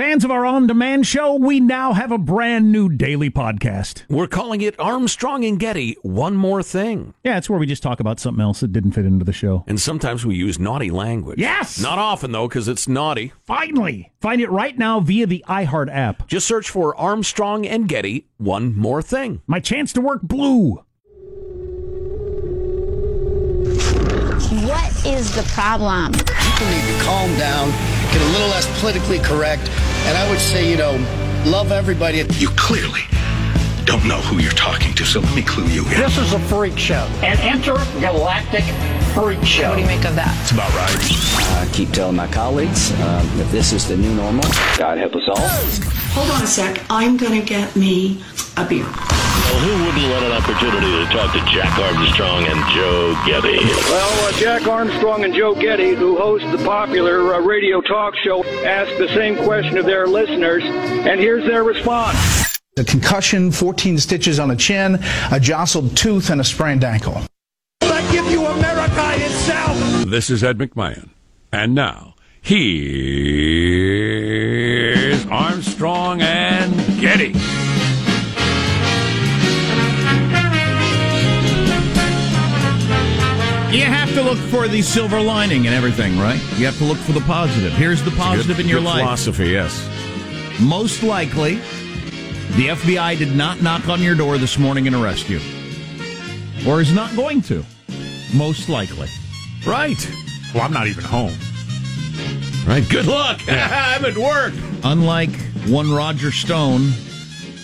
Fans of our on demand show, we now have a brand new daily podcast. We're calling it Armstrong and Getty One More Thing. Yeah, it's where we just talk about something else that didn't fit into the show. And sometimes we use naughty language. Yes! Not often, though, because it's naughty. Finally! Find it right now via the iHeart app. Just search for Armstrong and Getty One More Thing. My chance to work blue. What is the problem? People need to calm down, get a little less politically correct, and I would say, you know, love everybody. You clearly don't know who you're talking to, so let me clue you in. This is a freak show, an intergalactic freak show. What do you make of that? It's about right. I keep telling my colleagues uh, that this is the new normal. God help us all. Hold on a sec. I'm going to get me a beer. Well, who wouldn't want an opportunity to talk to Jack Armstrong and Joe Getty? Well, uh, Jack Armstrong and Joe Getty, who host the popular uh, radio talk show, ask the same question of their listeners, and here's their response. A concussion, 14 stitches on a chin, a jostled tooth, and a sprained ankle. I give you America itself. This is Ed McMahon. And now, here's Armstrong and Getty. You have to look for the silver lining in everything, right? You have to look for the positive. Here's the positive good, in your life. philosophy, yes. Most likely, the FBI did not knock on your door this morning and arrest you. Or is not going to. Most likely. Right. Well, I'm not even home. Right. Good luck. I'm at work. Unlike one Roger Stone,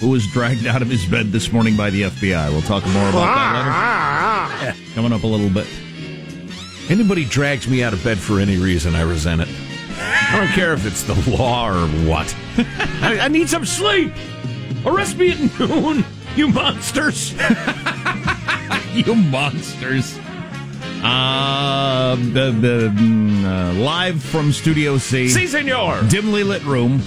who was dragged out of his bed this morning by the FBI. We'll talk more about that later. Ah, ah, ah. Coming up a little bit. Anybody drags me out of bed for any reason, I resent it. I don't care if it's the law or what. I, I need some sleep. Arrest me at noon, you monsters. you monsters. Uh, the, the mm, uh, live from Studio C. Si, senor. Dimly lit room,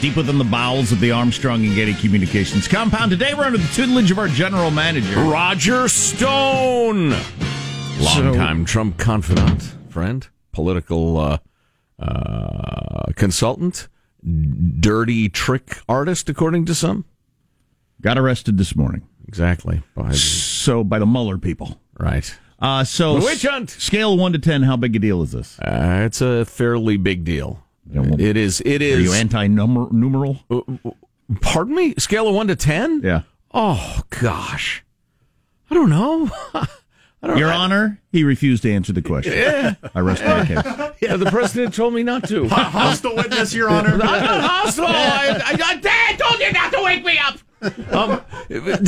deep within the bowels of the Armstrong and Getty Communications compound. Today we're under the tutelage of our general manager, Roger Stone. Longtime so, Trump confidant, friend, political uh, uh, consultant, dirty trick artist, according to some. Got arrested this morning. Exactly. By the, so by the Mueller people. Right. Uh, so the witch hunt. Scale one to ten. How big a deal is this? Uh, it's a fairly big deal. It is. It is. Are you anti-numeral? Uh, pardon me. Scale of one to ten. Yeah. Oh gosh. I don't know. I don't Your Honor, he refused to answer the question. Yeah. I rest my case. Yeah, the president told me not to. hostile witness, Your Honor. I'm not hostile. I, I, I, told you not to wake me up. Um,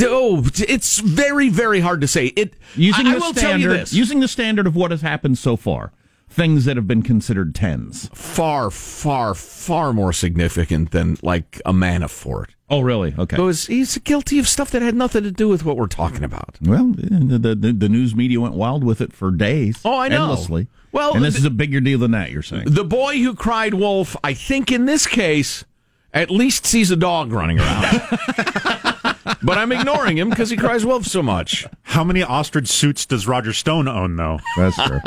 oh, it's very, very hard to say. It using I, the I will standard, tell you this. using the standard of what has happened so far. Things that have been considered tens. Far, far, far more significant than like a Manafort. Oh, really? Okay. So he's guilty of stuff that had nothing to do with what we're talking about. Well, the, the, the news media went wild with it for days. Oh, I know. Endlessly. Well, and this the, is a bigger deal than that, you're saying. The boy who cried wolf, I think in this case, at least sees a dog running around. but I'm ignoring him because he cries wolf so much. How many ostrich suits does Roger Stone own, though? That's true.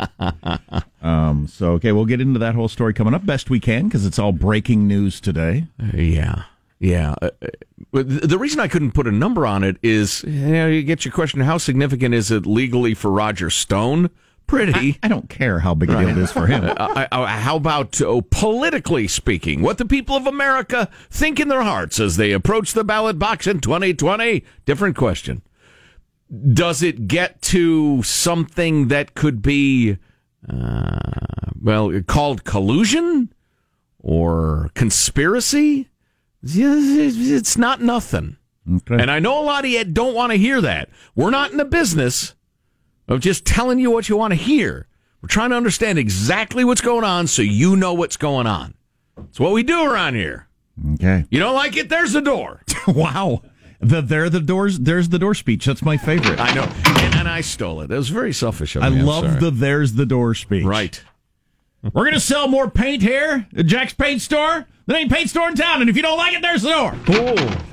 um, so, okay, we'll get into that whole story coming up best we can because it's all breaking news today. Uh, yeah. Yeah. Uh, the reason I couldn't put a number on it is you, know, you get your question how significant is it legally for Roger Stone? Pretty. I, I don't care how big a deal it is for him. uh, uh, how about oh, politically speaking? What the people of America think in their hearts as they approach the ballot box in 2020? Different question. Does it get to something that could be, uh, well, called collusion or conspiracy? It's not nothing. Okay. And I know a lot of you don't want to hear that. We're not in the business of just telling you what you want to hear. We're trying to understand exactly what's going on so you know what's going on. It's what we do around here. Okay. You don't like it? There's the door. wow. The there the doors there's the door speech. That's my favorite. I know. And, and I stole it. It was very selfish of me. I'm love sorry. the there's the door speech. Right. We're going to sell more paint here at Jack's Paint Store. There ain't paint store in town, and if you don't like it, there's the door. Oh.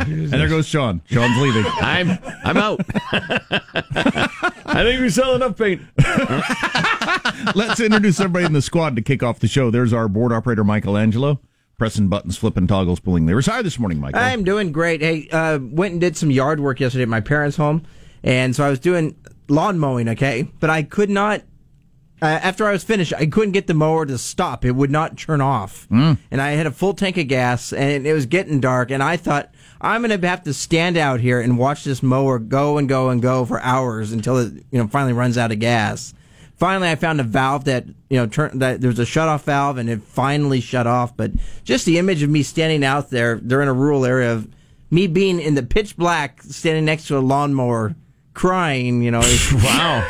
and there goes Sean. Sean's leaving. I'm I'm out. I think we sell enough paint. Let's introduce everybody in the squad to kick off the show. There's our board operator, Michelangelo. pressing buttons, flipping toggles, pulling levers. Hi this morning, Michael. I'm doing great. Hey, uh, went and did some yard work yesterday at my parents' home, and so I was doing lawn mowing. Okay, but I could not. Uh, after I was finished, I couldn't get the mower to stop. It would not turn off, Mm. and I had a full tank of gas, and it was getting dark. And I thought I'm going to have to stand out here and watch this mower go and go and go for hours until it, you know, finally runs out of gas. Finally, I found a valve that you know turn that there was a shut off valve, and it finally shut off. But just the image of me standing out there, they're in a rural area of me being in the pitch black, standing next to a lawnmower, crying. You know, Wow.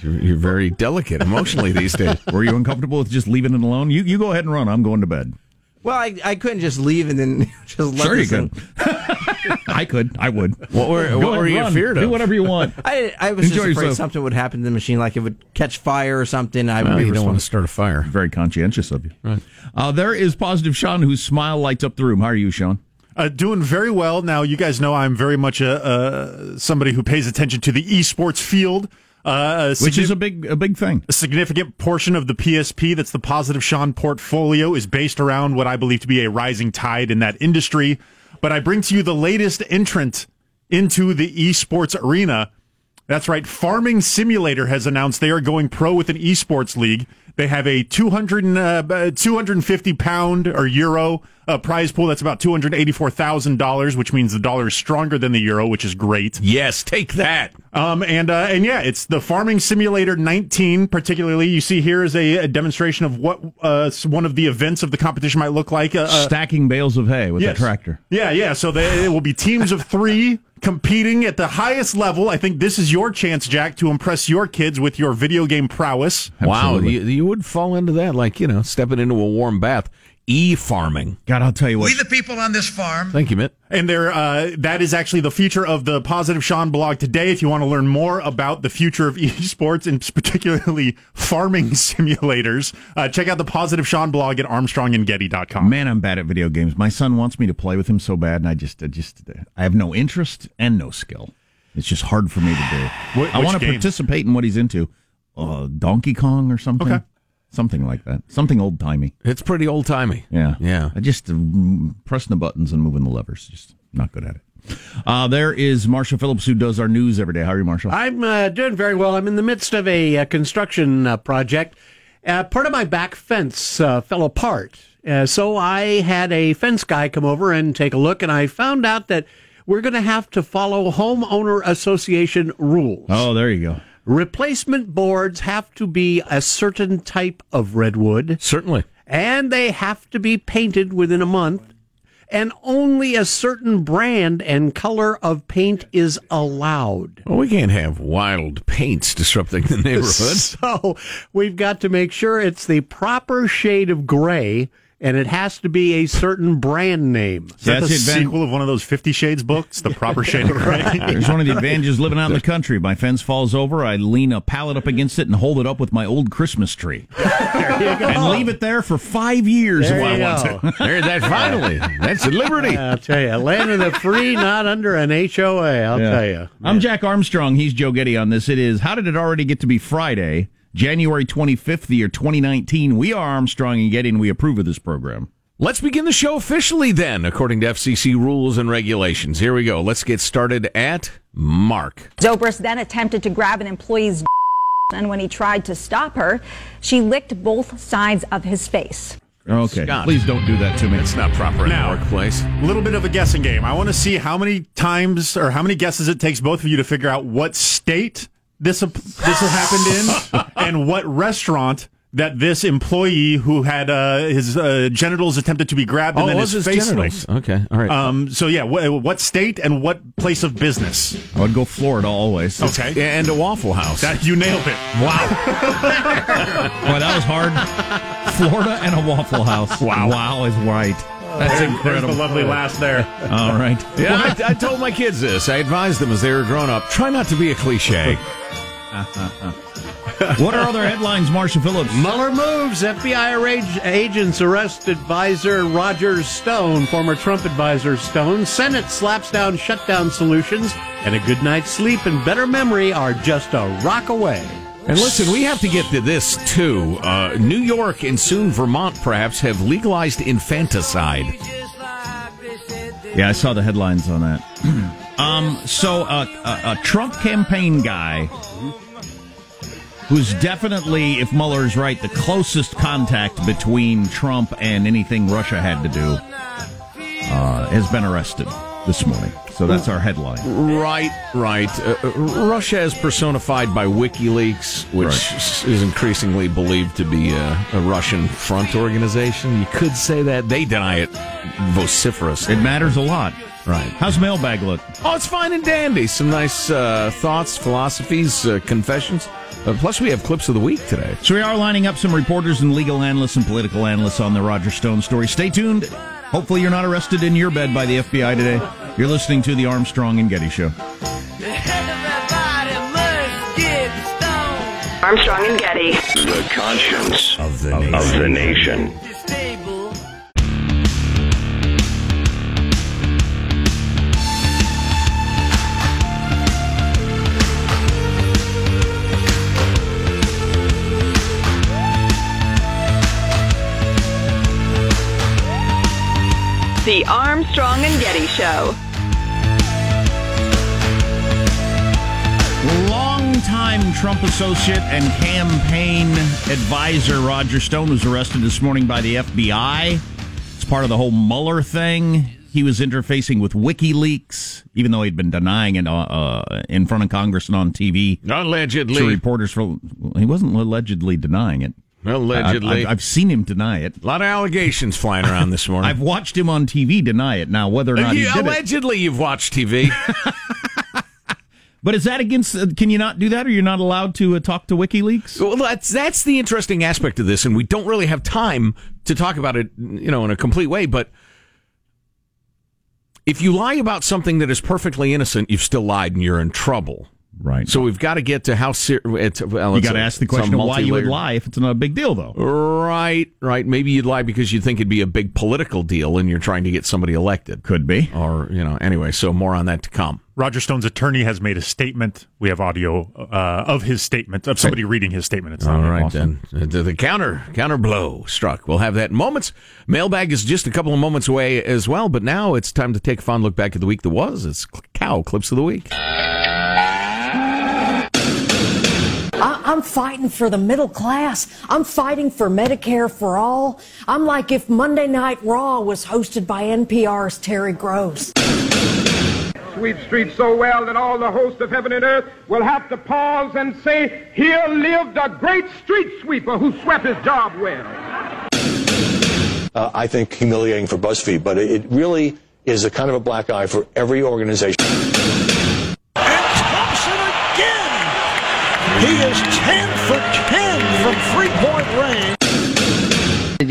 You're, you're very delicate emotionally these days. Were you uncomfortable with just leaving it alone? You you go ahead and run. I'm going to bed. Well, I, I couldn't just leave and then just let Sure you this could. I could. I would. What were, Go what ahead, were you run. feared of? Do whatever you want. I, I was Enjoy just afraid yourself. something would happen to the machine, like it would catch fire or something. I would Well, be you don't want to responsible. start a fire. Very conscientious of you. Right. Uh, there is positive Sean, whose smile lights up the room. How are you, Sean? Uh, doing very well. Now, you guys know I'm very much a, uh, somebody who pays attention to the esports field. Uh, Which is a big a big thing. A significant portion of the PSP that's the Positive Sean portfolio is based around what I believe to be a rising tide in that industry. But I bring to you the latest entrant into the esports arena. That's right. Farming Simulator has announced they are going pro with an esports league. They have a 200, uh, 250 pound or euro uh, prize pool. That's about $284,000, which means the dollar is stronger than the euro, which is great. Yes, take that. Um, and uh, and yeah, it's the Farming Simulator 19. Particularly, you see here is a, a demonstration of what uh, one of the events of the competition might look like. Uh, uh, Stacking bales of hay with yes. a tractor. Yeah, yeah. So they, it will be teams of three competing at the highest level. I think this is your chance, Jack, to impress your kids with your video game prowess. Wow, you, you would fall into that, like, you know, stepping into a warm bath. E farming. God, I'll tell you what. We the people on this farm. Thank you, Mitt. And there, uh, that is actually the future of the Positive Sean blog today. If you want to learn more about the future of esports and particularly farming simulators, uh, check out the Positive Sean blog at ArmstrongandGetty.com. Man, I'm bad at video games. My son wants me to play with him so bad, and I just, I just, I have no interest and no skill. It's just hard for me to do. What- I want to participate in what he's into. Uh, Donkey Kong or something. Okay. Something like that. Something old timey. It's pretty old timey. Yeah. Yeah. I just mm, pressing the buttons and moving the levers. Just not good at it. Uh, there is Marshall Phillips who does our news every day. How are you, Marshall? I'm uh, doing very well. I'm in the midst of a uh, construction uh, project. Uh, part of my back fence uh, fell apart. Uh, so I had a fence guy come over and take a look, and I found out that we're going to have to follow homeowner association rules. Oh, there you go. Replacement boards have to be a certain type of redwood. Certainly. And they have to be painted within a month. And only a certain brand and color of paint is allowed. Well, we can't have wild paints disrupting the neighborhood. So we've got to make sure it's the proper shade of gray and it has to be a certain brand name. Is that That's the it, sequel of one of those Fifty Shades books, The Proper Shade of Grey? There's one of the advantages living out in the country. My fence falls over. I lean a pallet up against it and hold it up with my old Christmas tree. And leave it there for five years There if I want go. to. There's that finally. That's liberty. I'll tell you, land of the free, not under an HOA. I'll Yeah. tell you. I'm Jack Armstrong. He's Joe Getty on this. It is How Did It Already Get to Be Friday, January 25th, the year 2019. We are Armstrong and Getty, and we approve of this program. Let's begin the show officially then, according to FCC rules and regulations. Here we go. Let's get started at Mark. Zobrist then attempted to grab an employee's and when he tried to stop her, she licked both sides of his face. Okay. Scott. Please don't do that to me. It's not proper in Now. the workplace. A little bit of a guessing game. I want to see how many times or how many guesses it takes both of you to figure out what state this this happened in and what restaurant that this employee who had uh, his uh, genitals attempted to be grabbed and Oh, then it his, his face genitals. licked. Okay, all right. Um, so yeah, wh- what state and what place of business? I would go Florida always. Okay, and a Waffle House. that you nailed it. Wow. Boy, that was hard. Florida and a Waffle House. Wow. Wow is right. That's There's incredible. the lovely last there. All right. yeah, I, I told my kids this. I advised them as they were growing up. Try not to be a cliche. What are other headlines, Marshall Phillips? Mueller moves. FBI agents arrest advisor Roger Stone, former Trump advisor Stone. Senate slaps down shutdown solutions, and a good night's sleep and better memory are just a rock away. And listen, we have to get to this too. Uh, New York and soon Vermont, perhaps, have legalized infanticide. Yeah, I saw the headlines on that. um, so uh, a, a Trump campaign guy who's definitely, if Mueller's right, the closest contact between Trump and anything Russia had to do, uh, has been arrested this morning. So that's our headline. Right, right. Uh, uh, Russia is personified by WikiLeaks, which Right. is increasingly believed to be a, a Russian front organization. You could say that. They deny it vociferously. It matters a lot. Right. How's mailbag look? Oh, it's fine and dandy. Some nice uh, thoughts, philosophies, uh, confessions. Uh, plus, we have clips of the week today. So we are lining up some reporters and legal analysts and political analysts on the Roger Stone story. Stay tuned. Hopefully, you're not arrested in your bed by the FBI today. You're listening to the Armstrong and Getty Show. Armstrong and Getty. The conscience of the, of the nation. The Armstrong and Getty Show. Longtime Trump associate and campaign advisor Roger Stone was arrested this morning by the FBI. It's part of the whole Mueller thing. He was interfacing with WikiLeaks, even though he'd been denying it uh, uh, in front of Congress and on TV. Allegedly. To reporters for he wasn't allegedly denying it. Allegedly. I've, I've seen him deny it. A lot of allegations flying around this morning. I've watched him on TV deny it. Now, whether or not he You- did it, allegedly, you've watched TV. but is that against? Uh, can you not do that, or you're not allowed to uh, talk to WikiLeaks? Well, that's that's the interesting aspect of this, and we don't really have time to talk about it, you know, in a complete way. But if you lie about something that is perfectly innocent, you've still lied, and you're in trouble. Right. So we've got to get to how ser- it's. Well, You it's got to ask the question of why you would multi-layered- lie if it's not a big deal, though. Right, right. Maybe you'd lie because you think it'd be a big political deal, and you're trying to get somebody elected. Could be, or you know. Anyway, so more on that to come. Roger Stone's attorney has made a statement. We have audio uh, of his statement, of somebody reading his statement. It's All not right, awesome. then. The, the counter counter blow struck. We'll have that in moments. Mailbag is just a couple of moments away as well, but now it's time to take a fond look back at the week that was. It's cow clips of the week. I, I'm fighting for the middle class. I'm fighting for Medicare for all. I'm like if Monday Night Raw was hosted by NPR's Terry Gross. Sweep streets so well that all the hosts of heaven and earth will have to pause and say, Here lived a great street sweeper who swept his job well. uh, I think, humiliating for BuzzFeed, but it really is a kind of a black eye for every organization. Thompson again! He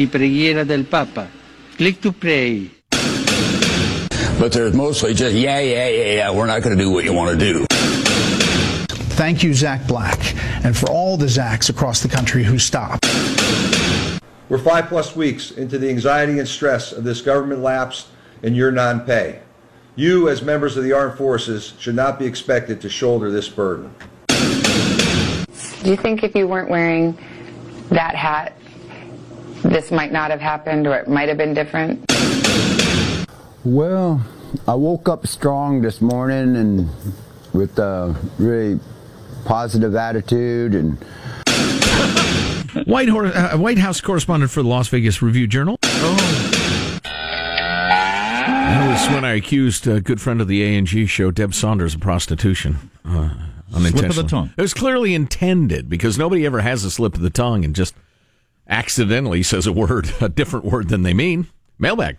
Di preghiera del Papa. Click to pray. But there's mostly just, yeah, yeah, yeah, yeah, we're not going to do what you want to do. Thank you, Zach Black, and for all the Zachs across the country who stopped. We're five plus weeks into the anxiety and stress of this government lapse in your non pay. You, as members of the armed forces, should not be expected to shoulder this burden. Do you think if you weren't wearing that hat, this might not have happened or it might have been different? Well, I woke up strong this morning and with a really positive attitude and White, Hor- uh, White House correspondent for the Las Vegas Review Journal. Oh. That was when I accused a good friend of the A and G show, Deb Saunders, of prostitution. Uh, unintentionally. tongue. It was clearly intended because nobody ever has a slip of the tongue and just accidentally says a word, a different word than they mean. Mailbag.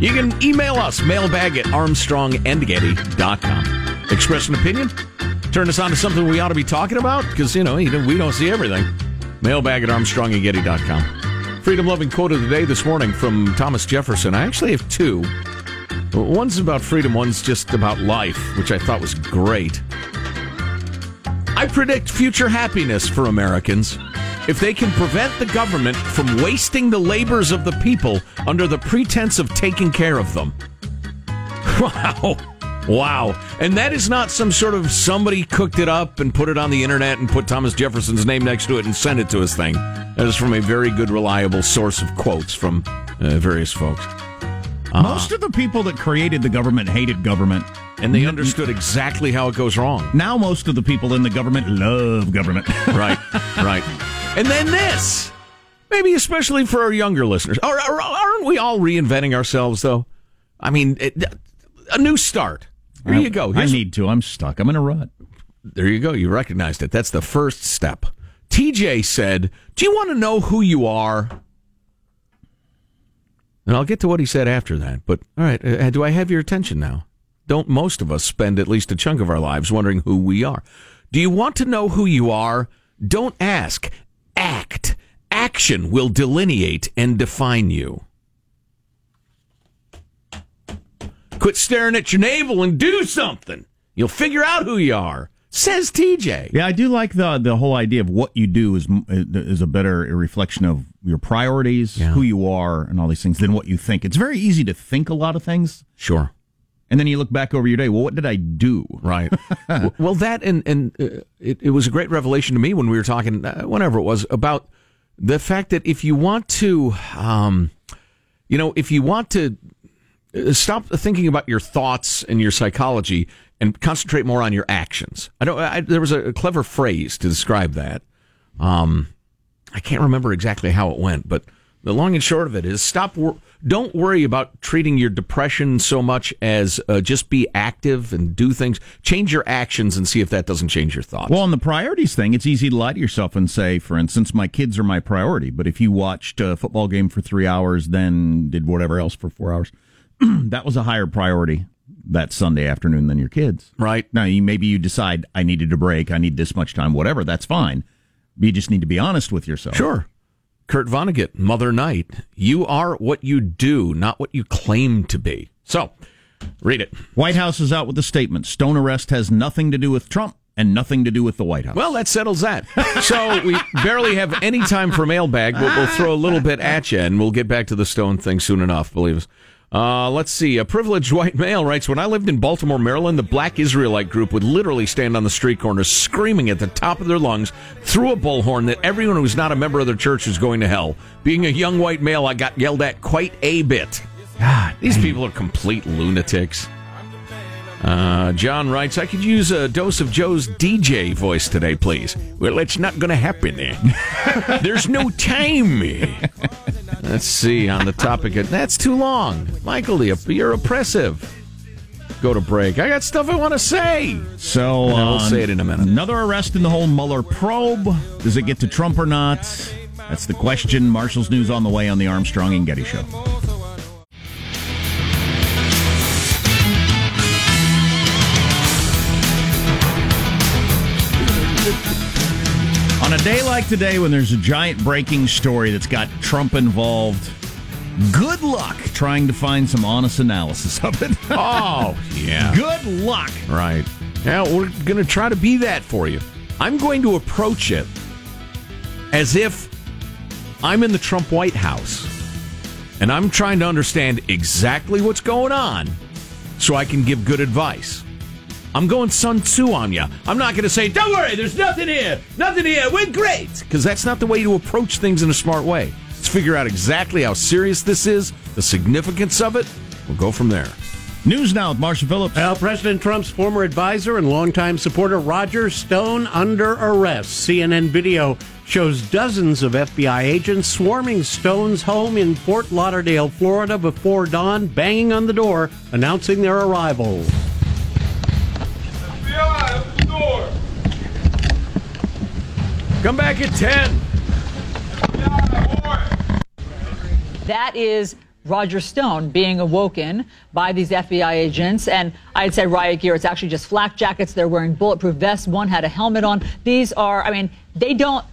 You can email us, mailbag at armstrongandgetty.com. Express an opinion? Turn us on to something we ought to be talking about? Because, you know, we don't see everything. Mailbag at armstrongandgetty.com. Freedom loving quote of the day this morning from Thomas Jefferson. I actually have two. One's about freedom, one's just about life, which I thought was great. I predict future happiness for Americans if they can prevent the government from wasting the labors of the people under the pretense of taking care of them. Wow. Wow. And that is not some sort of somebody cooked it up and put it on the internet and put Thomas Jefferson's name next to it and sent it to us thing. That is from a very good, reliable source of quotes from uh, various folks. Uh, Most of the people that created the government hated government. and they understood exactly how it goes wrong. Now most of the people in the government love government. right, right. And then this, maybe especially for our younger listeners. Are, are, aren't we all reinventing ourselves, though? I mean, it, a new start. Here you go. I need to. I'm stuck. I'm in a rut. There you go. You recognized it. That's the first step. TJ said, Do you want to know who you are? And I'll get to what he said after that. But all right, uh, do I have your attention now? Don't most of us spend at least a chunk of our lives wondering who we are? Do you want to know who you are? Don't ask. Act. Action will delineate and define you. Quit staring at your navel and do something. You'll figure out who you are. Says TJ. Yeah, I do like the the whole idea of what you do is is a better reflection of your priorities, who you are, and all these things than what you think. It's very easy to think a lot of things. Sure. And then you look back over your day. Well, what did I do? Right. Well, that and and uh, it, it was a great revelation to me when we were talking, uh, whenever it was, about the fact that if you want to, um, you know, if you want to uh, stop thinking about your thoughts and your psychology and concentrate more on your actions. I don't. I, there was a clever phrase to describe that. Um, I can't remember exactly how it went, but the long and short of it is stop. Wor- don't worry about treating your depression so much as uh, just be active and do things. Change your actions and see if that doesn't change your thoughts. Well, on the priorities thing, it's easy to lie to yourself and say, for instance, my kids are my priority. But if you watched a football game for three hours, then did whatever else for four hours, that was a higher priority that Sunday afternoon than your kids. Right. Now, you, maybe you decide, I needed a break, I need this much time, whatever, that's fine. But you just need to be honest with yourself. Sure. Kurt Vonnegut, Mother Night. You are what you do, not what you claim to be. So, read it. White House is out with a statement Stone arrest has nothing to do with Trump and nothing to do with the White House. Well, that settles that. So we barely have any time for mailbag. We'll, we'll throw a little bit at you, and we'll get back to the Stone thing soon enough. Believe us. Uh, let's see. A privileged white male writes: When I lived in Baltimore, Maryland, the Black Israelite group would literally stand on the street corners, screaming at the top of their lungs through a bullhorn that everyone who was not a member of their church was going to hell. Being a young white male, I got yelled at quite a bit. God, these people are complete lunatics. Uh, John writes, I could use a dose of Joe's DJ voice today, please. Well, it's not going to happen there. There's no time. Let's see, on the topic of that's too long. Michael, you're oppressive. Go to break. I got stuff I want to say. So I'll uh, say it in a minute. Another arrest in the whole Mueller probe. Does it get to Trump or not? That's the question. Marshall's news on the way on the Armstrong and Getty Show. Like today, when there's a giant breaking story that's got Trump involved, good luck trying to find some honest analysis of it. Oh, yeah. Good luck. Right. Now, we're going to try to be that for you. I'm going to approach it as if I'm in the Trump White House and I'm trying to understand exactly what's going on so I can give good advice. I'm going Sun Tzu on you. I'm not going to say, don't worry, there's nothing here. Nothing here. We're great. Because that's not the way to approach things in a smart way. Let's figure out exactly how serious this is, the significance of it. We'll go from there. News now with Marshall Phillips. Well, President Trump's former advisor and longtime supporter Roger Stone under arrest. CNN video shows dozens of FBI agents swarming Stone's home in Fort Lauderdale, Florida before dawn, banging on the door, announcing their arrival. Come back at 10. That is Roger Stone being awoken by these FBI agents. And I'd say riot gear. It's actually just flak jackets. They're wearing bulletproof vests. One had a helmet on. These are, I mean, they don't.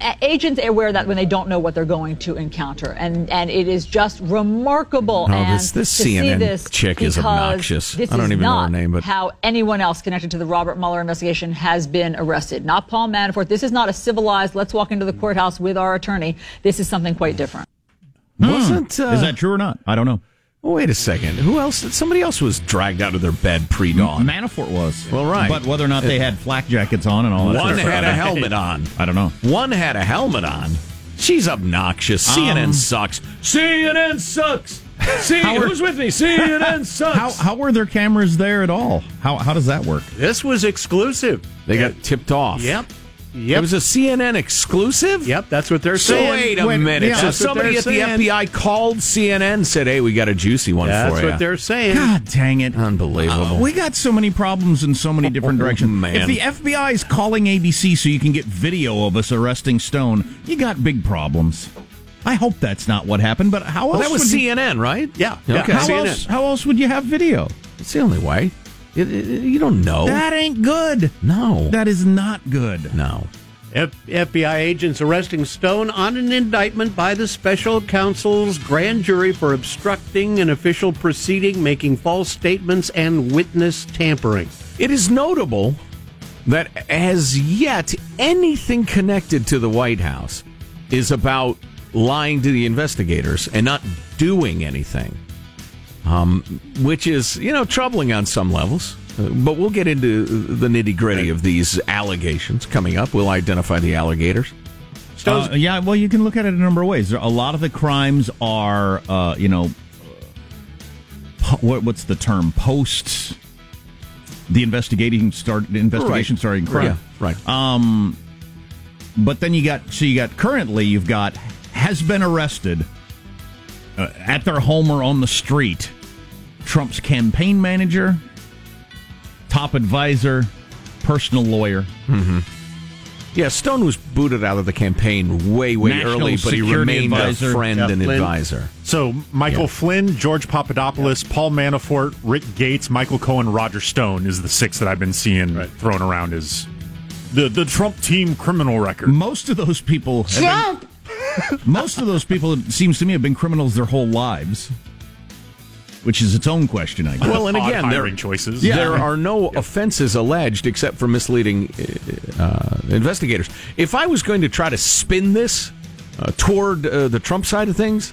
A- Agents wear that when they don't know what they're going to encounter, and and it is just remarkable. Oh, and this- this CNN this chick is obnoxious. This I don't is even know her name, but- how anyone else connected to the Robert Mueller investigation has been arrested. Not Paul Manafort. This is not a civilized. Let's walk into the courthouse with our attorney. This is something quite different. Wasn't uh, Is that true or not? I don't know. Wait a second. Who else? Somebody else was dragged out of their bed pre-dawn. Manafort was. Well, right. But whether or not they had flak jackets on and all that. One sort of had a helmet on. I don't know. One had a helmet on. She's obnoxious. CNN Um, sucks. CNN sucks. See, are- who's with me? CNN sucks. How how were their cameras there at all? How how does that work? This was exclusive. They got tipped off. Yep. It was a CNN exclusive? Yep, that's what they're So saying. wait a Wait, minute. yeah, so somebody at the. FBI called CNN and said, "Hey, we got a juicy one That's for you." That's what they're saying. God dang it! Unbelievable. Uh, we got so many problems in so many different Oh, directions. man. If the FBI is calling ABC so you can get video of us arresting Stone, you got big problems. I hope that's not what happened. But how else? That was would you- CNN, right? Yeah. Okay. How CNN. else? How else would you have video? It's the only way. It- it- you don't know. That ain't good. no. That is not good. no. F- FBI agents arresting Stone on an indictment by the special counsel's grand jury for obstructing an official proceeding, making false statements, and witness tampering. It is notable that as yet anything connected to the White House is about lying to the investigators and not doing anything, um, which is you know troubling on some levels. But we'll get into the nitty gritty of these allegations coming up. We'll identify the alligators. Uh, yeah, well, you can look at it a number of ways. A lot of the crimes are, uh, you know, po- what's the term? Post the investigating start, the investigation Right. starting crime. Yeah, right. Um, but then you got so you got currently you've got has been arrested uh, at their home or on the street. Trump's campaign manager, top advisor, personal lawyer. Mm-hmm. Yeah, Stone was booted out of the campaign way, way National early, but he remained advisor. a friend Yeah, and Flynn. advisor. So Michael Yeah. Flynn, George Papadopoulos, Paul Manafort, Rick Gates, Michael Cohen, Roger Stone is the six that I've been seeing thrown around as the the Trump team criminal record. Most of those people. have been- most of those people, it seems to me, have been criminals their whole lives, which is its own question, I guess. Well, and again, there, hiring choices. there are no offenses alleged except for misleading uh, investigators. If I was going to try to spin this uh, toward uh, the Trump side of things,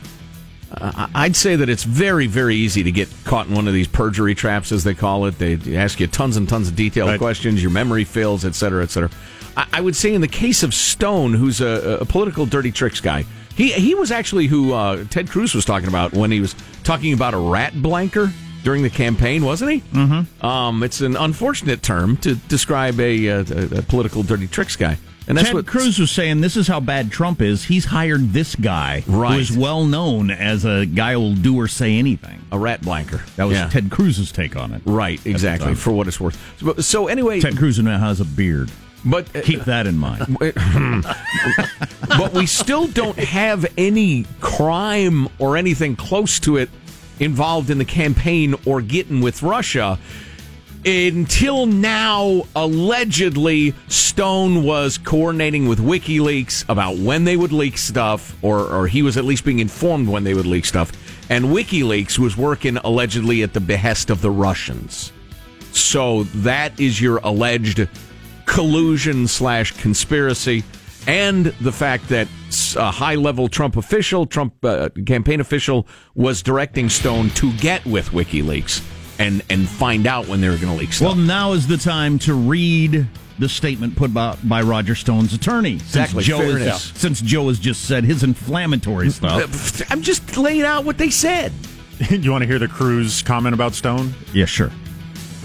uh, I'd say that it's very, very easy to get caught in one of these perjury traps, as they call it. They ask you tons and tons of detailed Right. questions, your memory fails, et cetera, et cetera. I, I would say in the case of Stone, who's a, a political dirty tricks guy, he he was actually who uh, Ted Cruz was talking about when he was talking about a rat blanker during the campaign, wasn't he? Mm-hmm. Um, it's an unfortunate term to describe a, uh, a, a political dirty tricks guy, and that's Ted what Cruz was saying. This is how bad Trump is. He's hired this guy, Right. who is well known as a guy who'll do or say anything. a rat blanker. That was Yeah. Ted Cruz's take on it. Right, exactly. For what it's worth. So, so anyway, Ted Cruz now has a beard. But uh, Keep that in mind. but we still don't have any crime or anything close to it involved in the campaign or getting with Russia. Until now, allegedly, Stone was coordinating with WikiLeaks about when they would leak stuff, or, or he was at least being informed when they would leak stuff. And WikiLeaks was working allegedly at the behest of the Russians. So that is your alleged collusion slash conspiracy, and the fact that a high level Trump official, Trump uh, campaign official, was directing Stone to get with WikiLeaks and and find out when they were going to leak stuff. Well, now is the time to read the statement put by, by Roger Stone's attorney. Exactly, Since Joe, fair has, since Joe has just said his inflammatory stuff. I'm just laying out what they said. you want to hear the Cruz comment about Stone? Yeah, sure.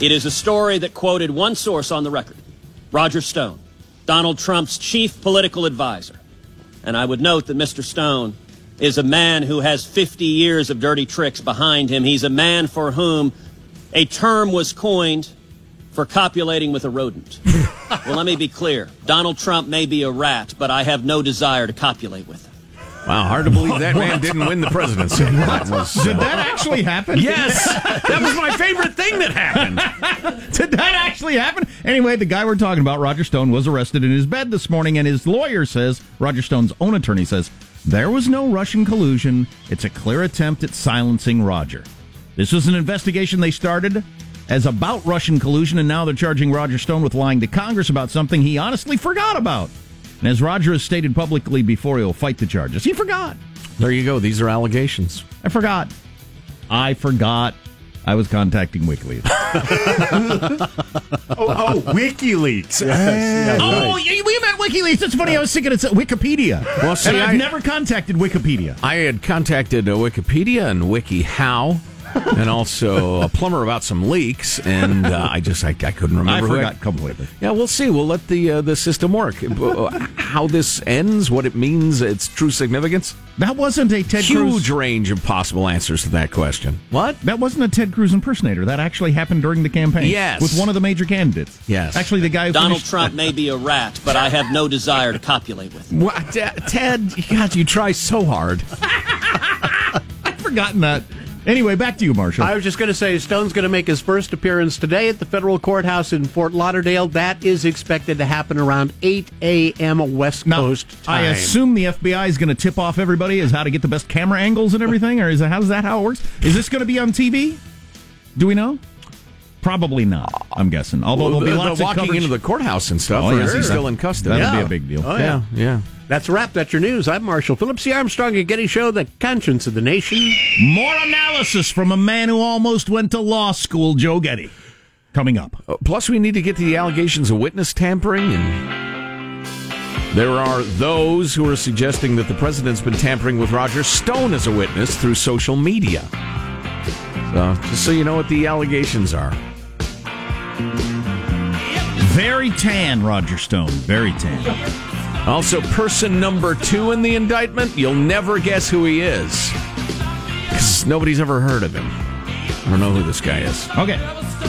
It is a story that quoted one source on the record Roger Stone, Donald Trump's chief political advisor. And I would note that Mr. Stone is a man who has 50 years of dirty tricks behind him. He's a man for whom a term was coined for copulating with a rodent. well, let me be clear Donald Trump may be a rat, but I have no desire to copulate with him. Wow, hard to believe that man didn't win the presidency. That was, uh, Did that actually happen? Yes, that was my favorite thing that happened. Did that actually happen? Anyway, the guy we're talking about, Roger Stone, was arrested in his bed this morning, and his lawyer says, Roger Stone's own attorney says, there was no Russian collusion. It's a clear attempt at silencing Roger. This was an investigation they started as about Russian collusion, and now they're charging Roger Stone with lying to Congress about something he honestly forgot about. And as Roger has stated publicly before, he'll fight the charges. He forgot. There you go. These are allegations. I forgot. I forgot I was contacting WikiLeaks. oh, oh, WikiLeaks. oh, yeah, we meant WikiLeaks. That's funny. I was thinking it's Wikipedia. Well, see, and I've I- never contacted Wikipedia. I had contacted uh, Wikipedia and WikiHow. and also a plumber about some leaks, and uh, I just I, I couldn't remember. I who forgot completely. Yeah, we'll see. We'll let the uh, the system work. Uh, How this ends, what it means, its true significance. That wasn't a Ted Cruz. Huge Cruz. range of possible answers to that question. What? That wasn't a Ted Cruz impersonator. That actually happened during the campaign. Yes. With one of the major candidates. Yes. Actually, the guy who Donald finished- Trump may be a rat, but I have no desire to copulate with him. What, Ted? God, you try so hard. I'd forgotten that. Anyway, back to you, Marshall. I was just going to say Stone's going to make his first appearance today at the federal courthouse in Fort Lauderdale. That is expected to happen around 8 a.m. West Coast time. I assume the FBI is going to tip off everybody as how to get the best camera angles and everything, or is that, how's that how it works? Is this going to be on TV? Do we know? Probably not. I'm guessing. Although Well, there'll be the- lots the of walking coverage. into the courthouse and stuff, Oh, or yeah, is he sure. still in custody? That'll Yeah. be a big deal. Oh, yeah, yeah. That's a wrap. That's your news. I'm Marshall Phillips, the Armstrong and Getty Show, the conscience of the nation. More analysis from a man who almost went to law school, Joe Getty. Coming up. Uh, Plus, we need to get to the allegations of witness tampering, and there are those who are suggesting that the president's been tampering with Roger Stone as a witness through social media. So, just so you know what the allegations are. Very tan, Roger Stone. Very tan. Also, person number two in the indictment, you'll never guess who he is. Because nobody's ever heard of him. I don't know who this guy is. Okay.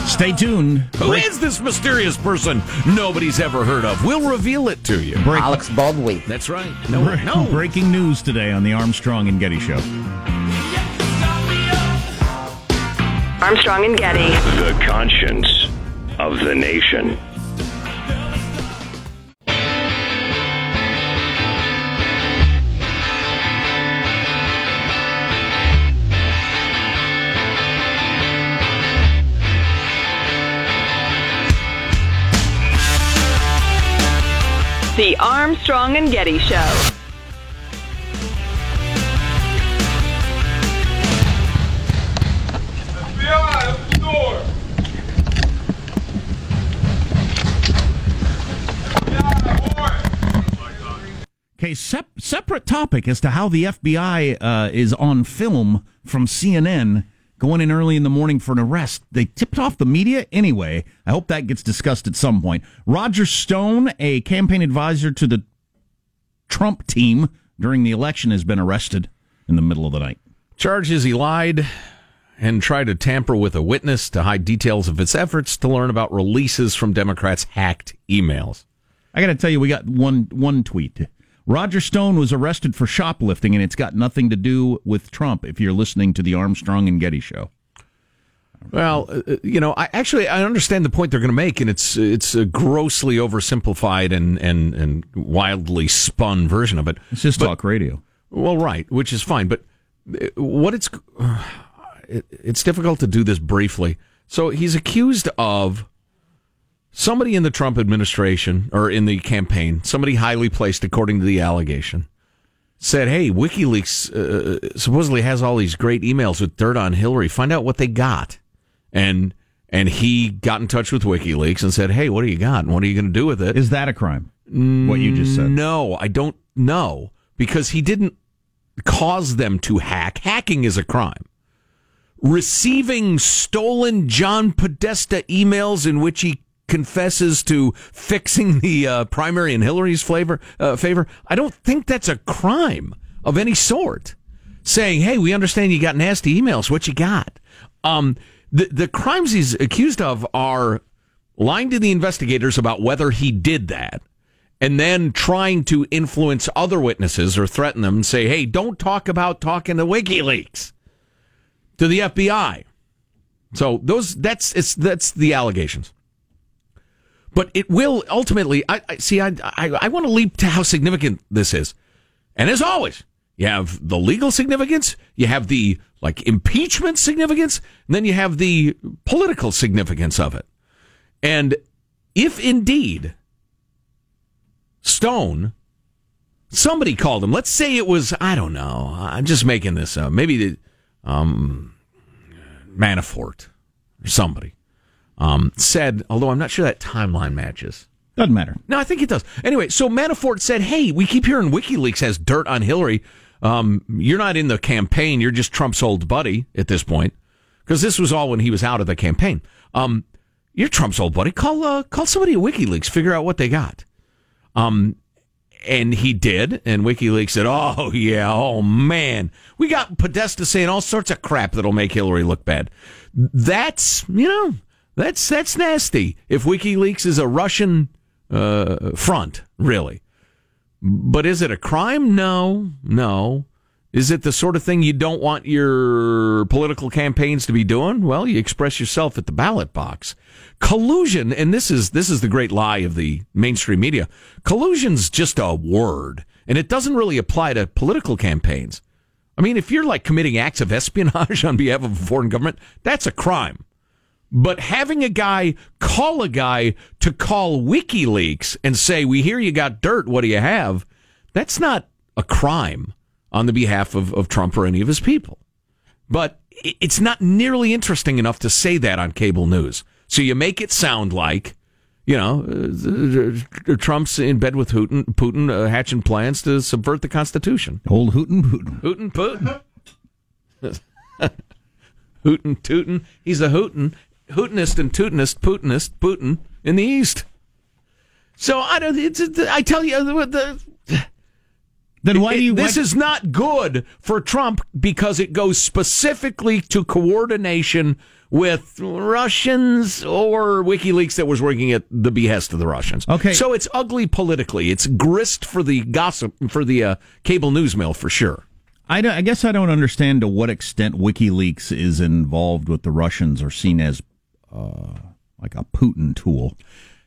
Stay tuned. Who is this mysterious person nobody's ever heard of? We'll reveal it to you. Break- Alec Baldwin. That's right. No, Bre- no. Breaking news today on the Armstrong and Getty Show. Armstrong and Getty. The conscience of the nation. The Armstrong and Getty Show. Okay, sep- separate topic as to how the FBI uh, is on film from CNN going in early in the morning for an arrest. They tipped off the media anyway. I hope that gets discussed at some point. Roger Stone, a campaign advisor to the Trump team during the election, has been arrested in the middle of the night. Charges he lied and tried to tamper with a witness to hide details of his efforts to learn about releases from Democrats' hacked emails. I got to tell you, we got one one tweet. Roger Stone was arrested for shoplifting, and it's got nothing to do with Trump. If you're listening to the Armstrong and Getty show, Well, uh, you know, I actually I understand the point they're going to make, and it's it's a grossly oversimplified and and and wildly spun version of it. it's just But- talk radio. Well, right, which is fine, but uh, what it's it, it's difficult to do this briefly. So he's accused of somebody in the Trump administration or in the campaign, somebody highly placed according to the allegation, said, "Hey, WikiLeaks uh, supposedly has all these great emails with dirt on Hillary. Find out what they got." And and he got in touch with WikiLeaks and said, "Hey, what do you got? And what are you going to do with it?" Is that a crime? What you just said? No, I don't know because he didn't cause them to hack. Hacking is a crime. Receiving stolen John Podesta emails in which he confesses to fixing the uh, primary in Hillary's flavor, uh, favor, I don't think that's a crime of any sort. Saying, "Hey, we understand you got nasty emails. What you got?" Um, the the crimes he's accused of are lying to the investigators about whether he did that and then trying to influence other witnesses or threaten them and say, hey, don't talk about talking to WikiLeaks to the FBI. So those that's it's that's the allegations. But it will ultimately. I, I see. I, I I want to leap to how significant this is, and as always, you have the legal significance, you have the like impeachment significance, and then you have the political significance of it. And if indeed Stone, somebody called him. Let's say it was I don't know. I'm just making this up. Maybe the, um, Manafort or somebody um, said, although I'm not sure that timeline matches. Doesn't matter. No, I think it does. Anyway, so Manafort said, "Hey, we keep hearing WikiLeaks has dirt on Hillary. Um, you're not in the campaign. You're just Trump's old buddy at this point, because this was all when he was out of the campaign. Um, you're Trump's old buddy. Call uh, call somebody at WikiLeaks. Figure out what they got." Um, and he did, and WikiLeaks said, "Oh yeah, oh man, we got Podesta saying all sorts of crap that'll make Hillary look bad." That's you know, that's that's nasty. If WikiLeaks is a Russian uh, front, really, but is it a crime? No, no. Is it the sort of thing you don't want your political campaigns to be doing? Well, you express yourself at the ballot box. Collusion, and this is this is the great lie of the mainstream media. Collusion's just a word, and it doesn't really apply to political campaigns. I mean, if you're like committing acts of espionage on behalf of a foreign government, that's a crime. But having a guy call a guy to call WikiLeaks and say, "We hear you got dirt. What do you have?" That's not a crime on the behalf of, of Trump or any of his people. But it's not nearly interesting enough to say that on cable news. So you make it sound like, you know, uh, Trump's in bed with Putin, Putin uh, hatching plans to subvert the Constitution. Old Hootin' Putin. Hootin' Putin. hootin' Tootin'. He's a hootin'. Hootinist and Tootinist, Putinist, Putin in the East. So I don't. It's, I tell you, the, then why do you? This why, is not good for Trump because it goes specifically to coordination with Russians or WikiLeaks that was working at the behest of the Russians. Okay, so it's ugly politically. It's grist for the gossip for the uh, cable news mill for sure. I, I guess I don't understand to what extent WikiLeaks is involved with the Russians or seen as uh, like a Putin tool.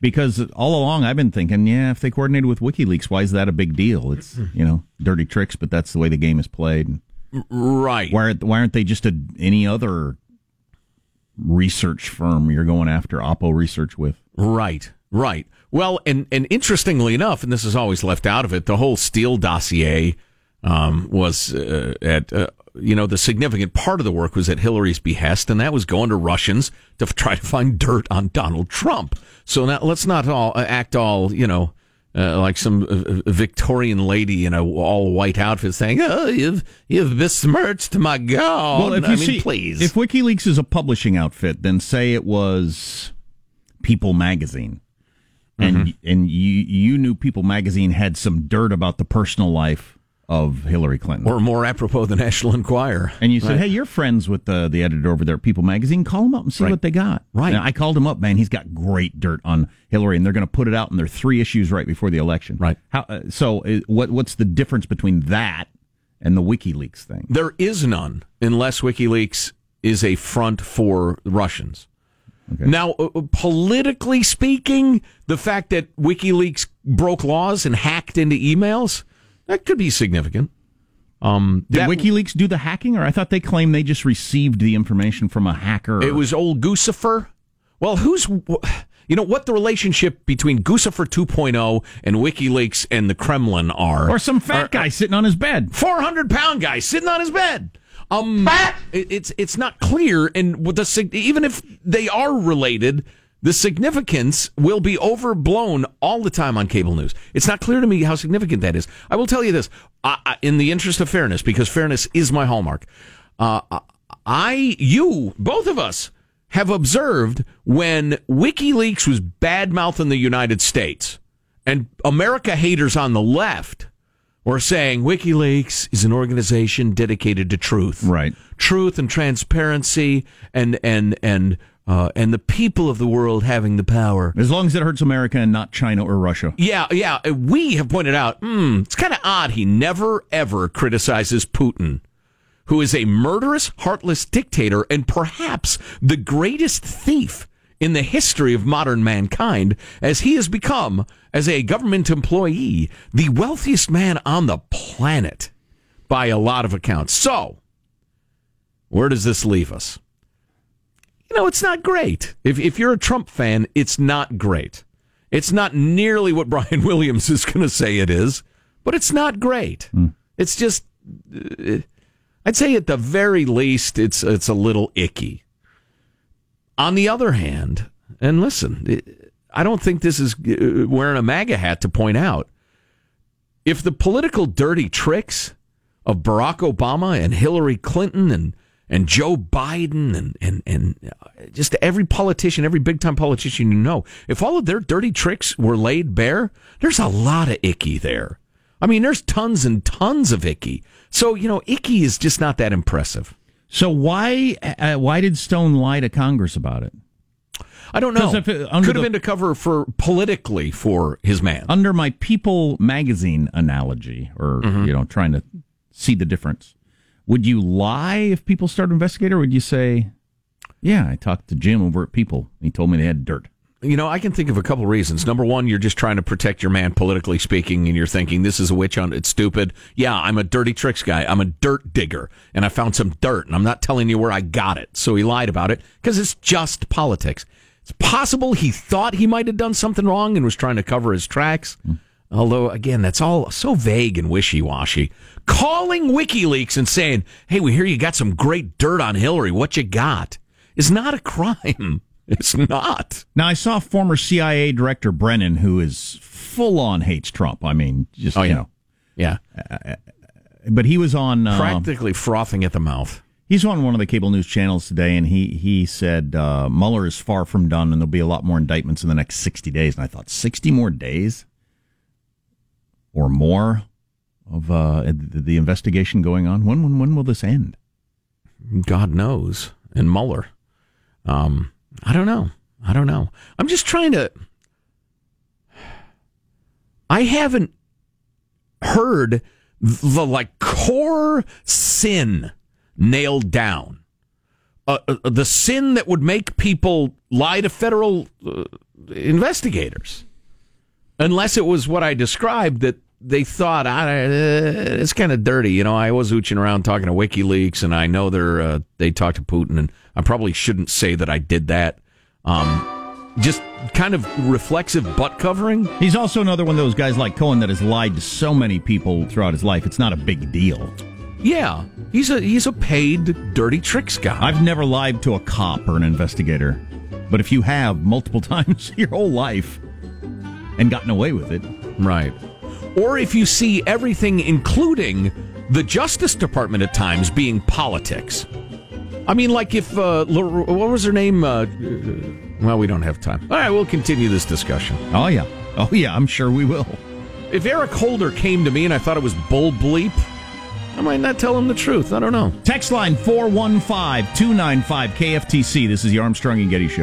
Because all along I've been thinking, yeah, if they coordinated with WikiLeaks, why is that a big deal? It's you know dirty tricks, but that's the way the game is played. Right? Why aren't, why aren't they just a, any other research firm you're going after Oppo Research with? Right, right. Well, and and interestingly enough, and this is always left out of it, the whole Steele dossier um, was uh, at uh, you know the significant part of the work was at Hillary's behest, and that was going to Russians to try to find dirt on Donald Trump. So now let's not all uh, act all you know. Uh, like some uh, Victorian lady in a all white outfit saying, "Oh, you've you've besmirched my god." Well, if you I mean, see, please, if WikiLeaks is a publishing outfit, then say it was People Magazine, and Mm-hmm. and you you knew People Magazine had some dirt about the personal life of Hillary Clinton, or more apropos, the National Enquirer, and you said, Right. "Hey, you're friends with the the editor over there at People Magazine. Call him up and see Right. what they got." Right. And I called him up, man. He's got great dirt on Hillary, and they're going to put it out in their three issues right before the election. Right. How? Uh, so, uh, what what's the difference between that and the WikiLeaks thing? There is none unless WikiLeaks is a front for the Russians. Now, uh, uh, politically speaking, the fact that WikiLeaks broke laws and hacked into emails that could be significant. Um, Did that- WikiLeaks do the hacking, or I thought they claimed they just received the information from a hacker? It was old Guccifer. Well, who's you know what the relationship between Guccifer 2.0 and WikiLeaks and the Kremlin are, or some fat guy sitting on his bed, four hundred pound guy sitting on his bed. Um, it- it's it's not clear, and with the even if they are related, the significance will be overblown all the time on cable news. It's not clear to me how significant that is. I will tell you this, in the interest of fairness, because fairness is my hallmark. Uh, I, you, both of us have observed when WikiLeaks was bad mouthing the United States, and America haters on the left were saying WikiLeaks is an organization dedicated to truth, right? Truth and transparency, and and and uh, and the people of the world having the power. As long as it hurts America and not China or Russia. Yeah, yeah. We have pointed out, hmm, it's kind of odd. He never ever criticizes Putin, who is a murderous, heartless dictator and perhaps the greatest thief in the history of modern mankind, as he has become, as a government employee, the wealthiest man on the planet by a lot of accounts. So, where does this leave us? You know, it's not great. If, if you're a Trump fan, it's not great. It's not nearly what Brian Williams is going to say it is, but it's not great. It's just, uh, I'd say at the very least, it's it's a little icky. On the other hand, and listen, it, I don't think this is uh, wearing a MAGA hat to point out if the political dirty tricks of Barack Obama and Hillary Clinton and and Joe Biden and and and uh, just every politician, every big time politician you know, if all of their dirty tricks were laid bare, there's a lot of icky there. I mean, there's tons and tons of icky. So you know, icky is just not that impressive. So why uh, why did Stone lie to Congress about it? I don't know. it- Could have the- been to cover for politically for his man. Under my People magazine analogy, or Mhm. you know, trying to see the difference, would you lie if people started investigating, or would you say, "Yeah, I talked to Jim over at People. He told me they had dirt." You know, I can think of a couple reasons. Number one, you're just trying to protect your man politically speaking, and you're thinking this is a witch hunt. It's stupid. Yeah, I'm a dirty tricks guy. I'm a dirt digger, and I found some dirt, and I'm not telling you where I got it. So he lied about it because it's just politics. It's possible he thought he might have done something wrong and was trying to cover his tracks. Hmm. Although, again, that's all so vague and wishy washy. Calling WikiLeaks and saying, hey, we hear you got some great dirt on Hillary. What you got? Is not a crime. It's not. Now, I saw former CIA Director Brennan, who is full on hates Trump. I mean, just Oh, you yeah. know, Yeah. but he was on uh, Practically frothing at the mouth. He's on one of the cable news channels today, and he he said uh, Mueller is far from done, and there'll be a lot more indictments in the next sixty days. And I thought, sixty more days or more of uh, the, investigation going on. When when when will this end? God knows. And Mueller. Um, I don't know. I don't know. I'm just trying to. I haven't heard the like core sin nailed down. Uh, uh, the sin that would make people lie to federal uh, investigators, unless it was what I described that they thought uh, it's kind of dirty. You know, I was ooching around talking to WikiLeaks, and I know they're uh, they talked to Putin, and I probably shouldn't say that I did that. Um, just kind of reflexive butt covering. He's also another one of those guys like Cohen that has lied to so many people throughout his life. It's not a big deal. Yeah, he's a he's a paid dirty tricks guy. I've never lied to a cop or an investigator, but if you have multiple times your whole life and gotten away with it, right? Or if you see everything, including the Justice Department at times, being politics. I mean, like if uh, what was her name? Uh, well, we don't have time. All right, we'll continue this discussion. Oh yeah, oh yeah, I'm sure we will. If Eric Holder came to me and I thought it was bull bleep, I might not tell him the truth. I don't know. Text line 415 295 KFTC. This is the Armstrong and Getty Show.